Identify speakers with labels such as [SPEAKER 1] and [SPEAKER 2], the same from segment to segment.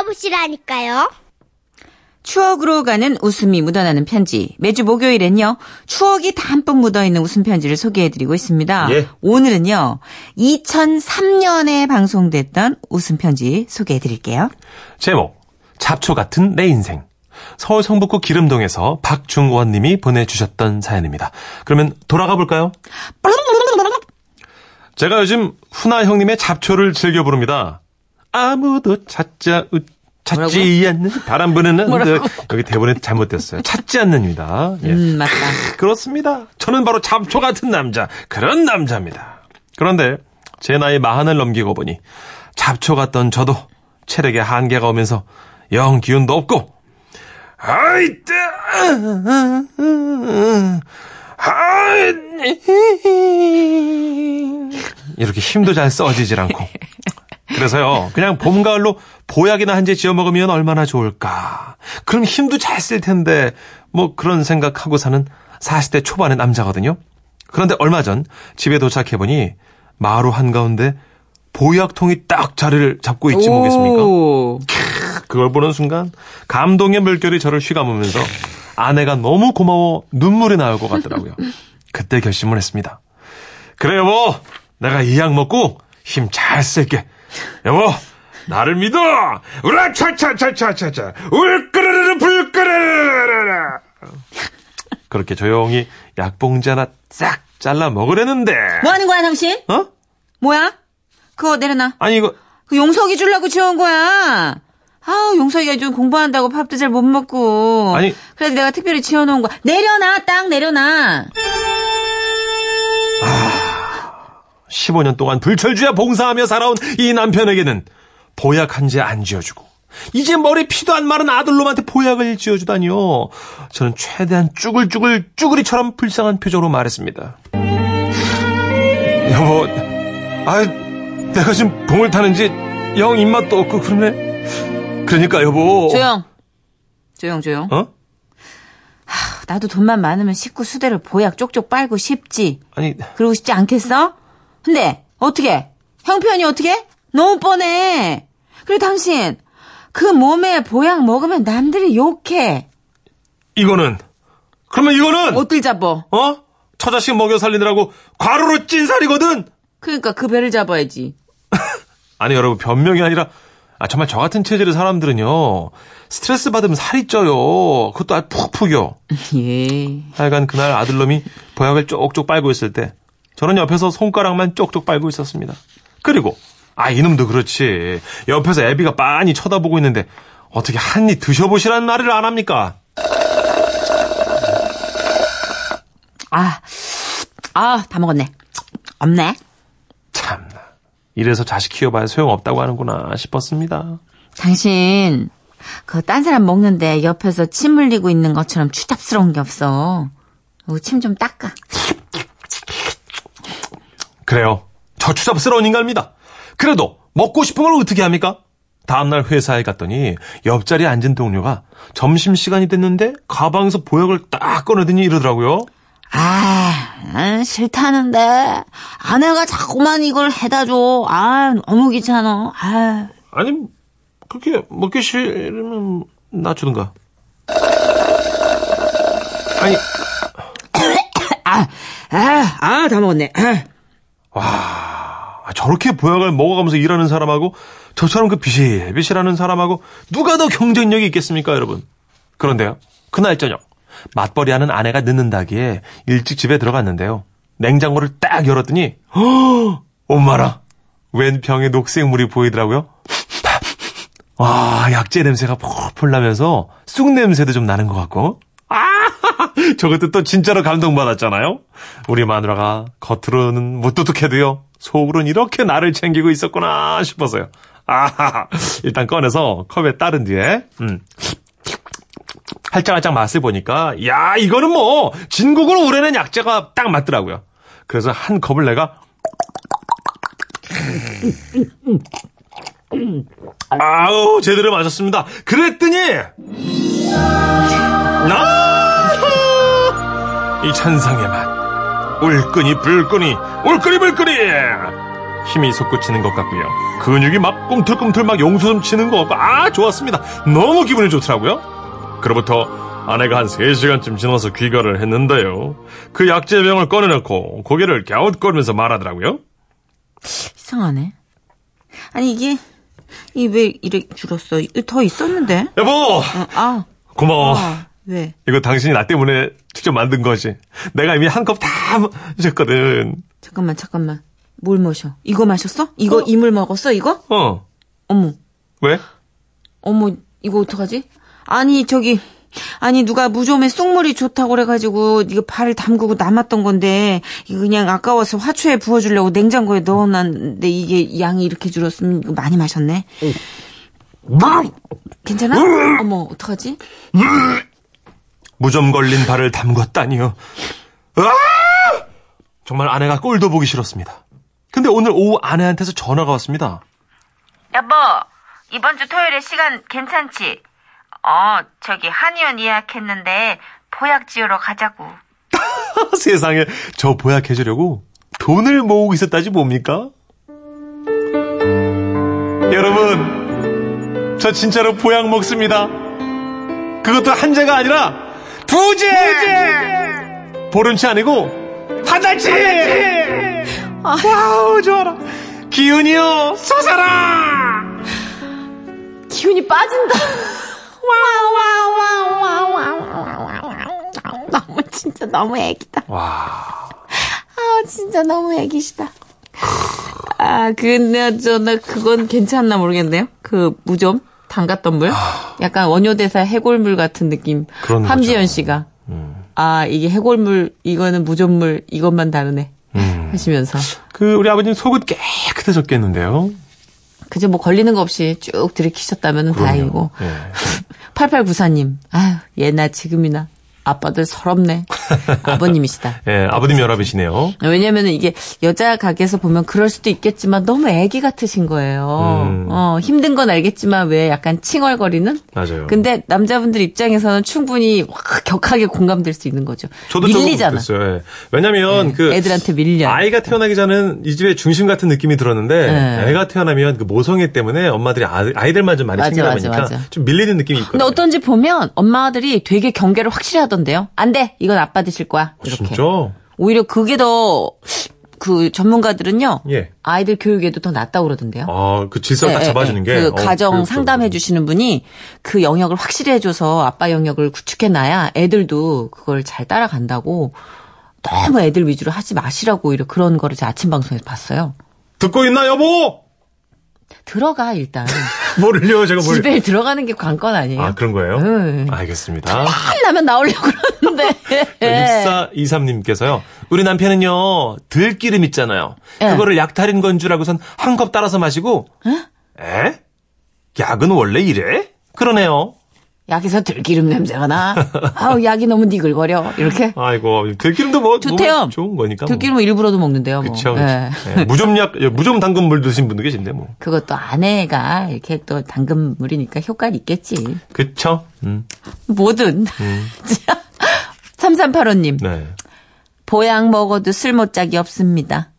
[SPEAKER 1] 들어보시라니까요.
[SPEAKER 2] 추억으로 가는 웃음이 묻어나는 편지. 매주 목요일엔요, 추억이 담뿍 묻어있는 웃음 편지를 소개해드리고 있습니다.
[SPEAKER 3] 예.
[SPEAKER 2] 오늘은요, 2003년에 방송됐던 웃음 편지 소개해드릴게요.
[SPEAKER 3] 제목 잡초 같은 내 인생 서울 성북구 기름동에서 박중원 님이 보내주셨던 사연입니다. 그러면 돌아가 볼까요? 제가 요즘 훈아 형님의 잡초를 즐겨 부릅니다. 아무도 찾자 우- 찾지 않는 바람 부는 그, 여기 대본에 잘못됐어요. 찾지 않는입니다. 예.
[SPEAKER 2] 음, 맞다.
[SPEAKER 3] 그렇습니다. 저는 바로 잡초 같은 남자, 그런 남자입니다. 그런데 제 나이 마흔을 넘기고 보니 잡초 같던 저도 체력에 한계가 오면서 영 기운도 없고 아이뜨 이렇게 힘도 잘 써지질 않고 그래서요 그냥 봄 가을로 보약이나 한 제 지어 먹으면 얼마나 좋을까 그럼 힘도 잘 쓸 텐데 뭐 그런 생각하고 사는 40대 초반의 남자거든요 그런데 얼마 전 집에 도착해 보니 마루 한가운데 보약통이 딱 자리를 잡고 있지 뭐겠습니까
[SPEAKER 2] 오.
[SPEAKER 3] 그걸 보는 순간 감동의 물결이 저를 휘감으면서 아내가 너무 고마워 눈물이 나올 것 같더라고요. 그때 결심을 했습니다. 그래 여보 내가 이 약 먹고 힘 잘 쓸게. 여보 나를 믿어. 우라차차차차차차 울끄르르 불끄르르 그렇게 조용히 약봉지 하나 싹 잘라 먹으려는데
[SPEAKER 2] 뭐 하는 거야, 당신?
[SPEAKER 3] 어?
[SPEAKER 2] 뭐야? 그거 내려놔.
[SPEAKER 3] 아니 이거
[SPEAKER 2] 그 용석이 주려고 지어온 거야. 아, 용석이가 좀 공부한다고 밥도 잘 못 먹고.
[SPEAKER 3] 아니.
[SPEAKER 2] 그래서 내가 특별히 지어놓은 거야. 내려놔, 딱 내려놔.
[SPEAKER 3] 15년 동안 불철주야 봉사하며 살아온 이 남편에게는 보약 한 제 안 지어주고 이제 머리 피도 안 마른 아들놈한테 보약을 지어주다니요. 저는 최대한 쭈글쭈글 쭈그리처럼 불쌍한 표정으로 말했습니다. 여보, 아, 내가 지금 봉을 타는지 영 입맛도 없고 그러네. 그러니까 여보.
[SPEAKER 2] 조용. 조용, 조용.
[SPEAKER 3] 어?
[SPEAKER 2] 나도 돈만 많으면 식구 수대로 보약 쪽쪽 빨고 싶지.
[SPEAKER 3] 아니
[SPEAKER 2] 그러고 싶지 않겠어? 근데, 어떻게? 형편이 어떻게? 너무 뻔해. 그리고 당신, 그 몸에 보약 먹으면 남들이 욕해.
[SPEAKER 3] 이거는 그러면 이거는
[SPEAKER 2] 옷들 잡어.
[SPEAKER 3] 어? 처자식 먹여 살리느라고 과로로 찐 살이거든.
[SPEAKER 2] 그러니까 그 배를 잡아야지.
[SPEAKER 3] 아니 여러분 변명이 아니라 아, 정말 저 같은 체질의 사람들은요 스트레스 받으면 살이 쪄요 그것도 아주 푹푹요
[SPEAKER 2] 예.
[SPEAKER 3] 하여간 그날 아들놈이 보약을 쪽쪽 빨고 있을 때 저는 옆에서 손가락만 쪽쪽 빨고 있었습니다 그리고 아 이놈도 그렇지 옆에서 애비가 빤히 쳐다보고 있는데 어떻게 한 입 드셔보시라는 말을 안 합니까
[SPEAKER 2] 아, 아, 다 먹었네. 없네.
[SPEAKER 3] 참나 이래서 자식 키워봐야 소용없다고 하는구나 싶었습니다
[SPEAKER 2] 당신, 그 딴 사람 먹는데 옆에서 침 흘리고 있는 것처럼 추잡스러운 게 없어. 침 좀 닦아.
[SPEAKER 3] 그래요. 저 추잡스러운 인간입니다. 그래도 먹고 싶은 걸 어떻게 합니까? 다음날 회사에 갔더니 옆자리에 앉은 동료가 점심시간이 됐는데 가방에서 보약을 딱 꺼내더니 이러더라고요.
[SPEAKER 2] 아, 아, 싫다는데. 아내가 자꾸만 이걸 해다 줘. 아, 너무 귀찮아. 아.
[SPEAKER 3] 아니, 그렇게 먹기 싫으면 놔주든가. 아니,
[SPEAKER 2] 아, 아, 아, 다 먹었네. 아.
[SPEAKER 3] 아, 저렇게 보약을 먹어가면서 일하는 사람하고 저처럼 그 비실비실하는 사람하고 누가 더 경쟁력이 있겠습니까, 여러분? 그런데요, 그날 저녁 맞벌이 하는 아내가 늦는다기에 일찍 집에 들어갔는데요. 냉장고를 딱 열었더니, 허! 엄마라! 웬 병에 녹색물이 보이더라고요. 와, 약재 냄새가 폴폴 나면서 쑥 냄새도 좀 나는 것 같고. 아, 저것도 또 진짜로 감동받았잖아요. 우리 마누라가 겉으로는 무뚝뚝해도요. 속으로는 이렇게 나를 챙기고 있었구나 싶어서요. 아, 일단 꺼내서 컵에 따른 뒤에, 음. 할짝할짝 맛을 보니까, 야, 이거는 뭐, 진국으로 우려낸 약재가 딱 맞더라고요. 그래서 한 컵을 내가, 아우, 제대로 마셨습니다. 그랬더니, 나! 이 천상의 맛. 울끈이 불끈이, 울끈이 불끈이! 힘이 솟구치는 것 같고요. 근육이 막 꿈틀꿈틀 막 용수좀 치는 것 같고 아 좋았습니다. 너무 기분이 좋더라고요. 그로부터 아내가 한 3시간쯤 지나서 귀가를 했는데요. 그 약재병을 꺼내놓고 고개를 갸웃거리면서 말하더라고요.
[SPEAKER 2] 이상하네. 아니 이게 이 왜 이렇게 줄었어? 더 있었는데?
[SPEAKER 3] 여보!
[SPEAKER 2] 어, 아,
[SPEAKER 3] 고마워.
[SPEAKER 2] 아, 왜?
[SPEAKER 3] 이거 당신이 나 때문에 직접 만든 거지. 내가 이미 한 컵 다 마셨거든.
[SPEAKER 2] 잠깐만, 잠깐만. 뭘 마셔? 이거 마셨어? 이거
[SPEAKER 3] 어.
[SPEAKER 2] 이물 먹었어? 이거?
[SPEAKER 3] 어.
[SPEAKER 2] 어머,
[SPEAKER 3] 왜?
[SPEAKER 2] 어머, 이거 어떡하지? 아니 저기 아니 누가 무좀에 쑥물이 좋다고 그래가지고 이거 발을 담그고 남았던 건데 이거 그냥 아까워서 화초에 부어주려고 냉장고에 넣어놨는데 이게 양이 이렇게 줄었으면 이거 많이 마셨네. 괜찮아? 어머 어떡하지?
[SPEAKER 3] 무좀 걸린 발을 담궜다니요. 아! 정말 아내가 꼴도 보기 싫었습니다. 근데 오늘 오후 아내한테서 전화가 왔습니다.
[SPEAKER 2] 여보 이번 주 토요일에 시간 괜찮지? 어 저기 한의원 예약했는데 보약 지으러 가자고.
[SPEAKER 3] 세상에 저 보약 해주려고 돈을 모으고 있었다지 뭡니까? 여러분, 저 진짜로 보약 먹습니다. 그것도 한 재가 아니라 두 재! 보름치 아니고 한 달치! 와우, 좋아라. 기운이요, 솟아라!
[SPEAKER 2] 기운이 빠진다. 너무 진짜 너무 애기다.
[SPEAKER 3] 와,
[SPEAKER 2] 아 진짜 너무 애기시다. 아 근데 저나 그건 괜찮나 모르겠네요. 그 무좀 담갔던 물, 약간 원효대사 해골물 같은 느낌.
[SPEAKER 3] 그런
[SPEAKER 2] 함지연
[SPEAKER 3] 거죠.
[SPEAKER 2] 씨가 아 이게 해골물 이거는 무좀물 이것만 다르네
[SPEAKER 3] 음.
[SPEAKER 2] 하시면서
[SPEAKER 3] 그 우리 아버님 속은 깨끗해졌겠는데요?
[SPEAKER 2] 그저 뭐 걸리는 거 없이 쭉 들이키셨다면. 다행이고.
[SPEAKER 3] 예.
[SPEAKER 2] 8894님, 아유, 예나 지금이나 아빠들 서럽네. 아버님이시다.
[SPEAKER 3] 예, 아버님 연합이시네요.
[SPEAKER 2] 왜냐면 은 이게 여자 가게에서 보면 그럴 수도 있겠지만 너무 애기 같으신 거예요.
[SPEAKER 3] 음.
[SPEAKER 2] 어, 힘든 건 알겠지만 왜 약간 칭얼거리는?
[SPEAKER 3] 맞아요.
[SPEAKER 2] 근데 남자분들 입장에서는 충분히 확 격하게 공감될 수 있는 거죠.
[SPEAKER 3] 저도
[SPEAKER 2] 밀리잖아. 네.
[SPEAKER 3] 조금 그랬어요. 예. 왜냐면 그
[SPEAKER 2] 애들한테 밀려.
[SPEAKER 3] 아이가 태어나기 전엔 이 집의 중심 같은 느낌이 들었는데
[SPEAKER 2] 네.
[SPEAKER 3] 애가 태어나면 그 모성애 때문에 엄마들이 아이- 아이들만 좀 많이
[SPEAKER 2] 맞아,
[SPEAKER 3] 챙기다
[SPEAKER 2] 맞아,
[SPEAKER 3] 보니까
[SPEAKER 2] 맞아.
[SPEAKER 3] 좀 밀리는 느낌이 있거든요.
[SPEAKER 2] 근데 어떤지 보면 엄마들이 되게 경계를 확실히 하던데요. 안 돼. 이건 아빠 드실 거야. 이렇게.
[SPEAKER 3] 진짜?
[SPEAKER 2] 오히려 그게 더 그 전문가들은요.
[SPEAKER 3] 예.
[SPEAKER 2] 아이들 교육에도 더 낫다고 그러던데요.
[SPEAKER 3] 아, 그 질서를 딱
[SPEAKER 2] 예, 예,
[SPEAKER 3] 잡아주는
[SPEAKER 2] 예.
[SPEAKER 3] 게.
[SPEAKER 2] 그
[SPEAKER 3] 어,
[SPEAKER 2] 가정. 상담해 주시는 분이 그 영역을 확실히 해줘서 아빠 영역을 구축해놔야 애들도 그걸 잘 따라간다고 너무 애들 위주로 하지 마시라고 오히려 그런 거를 제가 아침 방송에서 봤어요.
[SPEAKER 3] 듣고 있나, 여보?
[SPEAKER 2] 들어가 일단
[SPEAKER 3] 뭐를요, 제가 뭘.
[SPEAKER 2] 집에 들어가는 게 관건 아니에요.
[SPEAKER 3] 아, 그런 거예요?
[SPEAKER 2] 응.
[SPEAKER 3] 알겠습니다.
[SPEAKER 2] 나면 나오려고 그러는데.
[SPEAKER 3] 네, 6423님께서요. 우리 남편은요, 들기름 있잖아요.
[SPEAKER 2] 예.
[SPEAKER 3] 그거를 약탈인 건 줄 알고선 한 컵 따라서 마시고, 에? 약은 원래 이래? 그러네요.
[SPEAKER 2] 약에서 들기름 냄새가 나. 아우 약이 너무 니글거려. 이렇게.
[SPEAKER 3] 아이고, 들기름도 뭐,
[SPEAKER 2] 좋대요.
[SPEAKER 3] 좋은 거니까. 뭐.
[SPEAKER 2] 들기름은 일부러도 먹는데요. 뭐.
[SPEAKER 3] 그쵸,
[SPEAKER 2] 예.
[SPEAKER 3] 그쵸. 예, 무좀약, 예, 무좀 당근 물 드신 분도 계신데, 뭐.
[SPEAKER 2] 그것도 아내가 이렇게 또 당근물이니까 효과는 있겠지.
[SPEAKER 3] 그쵸? 음,
[SPEAKER 2] 뭐든. 자, 3385님.
[SPEAKER 3] 네.
[SPEAKER 2] 보약 먹어도 쓸모짝이 없습니다.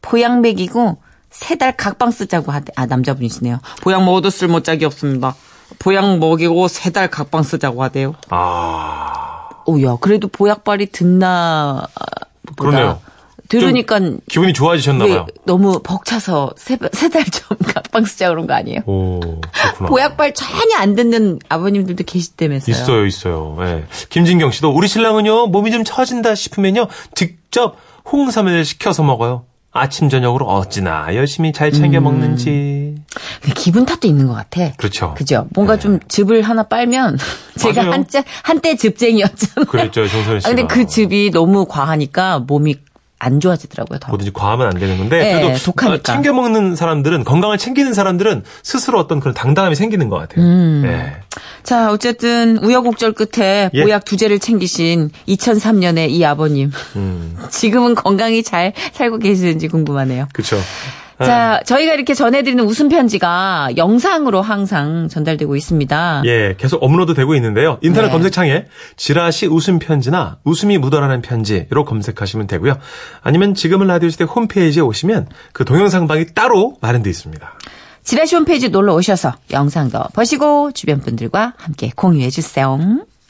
[SPEAKER 2] 보약 먹이고 세 달 각방 쓰자고 하대. 아, 남자분이시네요. 보약 먹어도 쓸모짝이 없습니다. 보약 먹이고 세 달 각방 쓰자고 하대요.
[SPEAKER 3] 아,
[SPEAKER 2] 오야, 그래도 보약발이 듣나 보다.
[SPEAKER 3] 그러네요.
[SPEAKER 2] 들으니까
[SPEAKER 3] 기분이
[SPEAKER 2] 왜
[SPEAKER 3] 좋아지셨나 봐요.
[SPEAKER 2] 너무 벅차서 세달 좀 각방 쓰자 그런 거 아니에요?
[SPEAKER 3] 오, 그렇구나.
[SPEAKER 2] 보약발 전혀 안 듣는 아버님들도 계시다면서요.
[SPEAKER 3] 있어요, 있어요. 예. 김진경 씨도 우리 신랑은요, 몸이 좀 처진다 싶으면요, 직접 홍삼을 시켜서 먹어요. 아침, 저녁으로 어찌나 열심히 잘 챙겨 먹는지.
[SPEAKER 2] 기분 탓도 있는 것 같아.
[SPEAKER 3] 그렇죠.
[SPEAKER 2] 그죠? 뭔가
[SPEAKER 3] 네.
[SPEAKER 2] 좀 즙을 하나 빨면 제가. 한때 한때 즙쟁이였잖아요.
[SPEAKER 3] 그랬죠, 정선혜
[SPEAKER 2] 아,
[SPEAKER 3] 씨가.
[SPEAKER 2] 근데 그 즙이 너무 과하니까 몸이 안 좋아지더라고요. 더.
[SPEAKER 3] 뭐든지 과하면 안 되는 건데
[SPEAKER 2] 네,
[SPEAKER 3] 그래도
[SPEAKER 2] 독하니까.
[SPEAKER 3] 챙겨 먹는 사람들은 건강을 챙기는 사람들은 스스로 어떤 그런 당당함이 생기는 것 같아요.
[SPEAKER 2] 음.
[SPEAKER 3] 예.
[SPEAKER 2] 자, 어쨌든 우여곡절 끝에
[SPEAKER 3] 예.
[SPEAKER 2] 보약 두 재를 챙기신 2003년에 이 아버님.
[SPEAKER 3] 음.
[SPEAKER 2] 지금은 건강히 잘 살고 계시는지 궁금하네요.
[SPEAKER 3] 그렇죠.
[SPEAKER 2] 자, 저희가 이렇게 전해드리는 웃음 편지가 영상으로 항상 전달되고 있습니다.
[SPEAKER 3] 예, 계속 업로드 되고 있는데요. 인터넷
[SPEAKER 2] 네.
[SPEAKER 3] 검색창에 지라시 웃음 편지나 웃음이 묻어나는 편지로 검색하시면 되고요. 아니면 지금은 라디오 시대 홈페이지에 오시면 그 동영상 방이 따로 마련되어 있습니다.
[SPEAKER 2] 지라시 홈페이지 놀러 오셔서 영상도 보시고 주변 분들과 함께 공유해 주세요.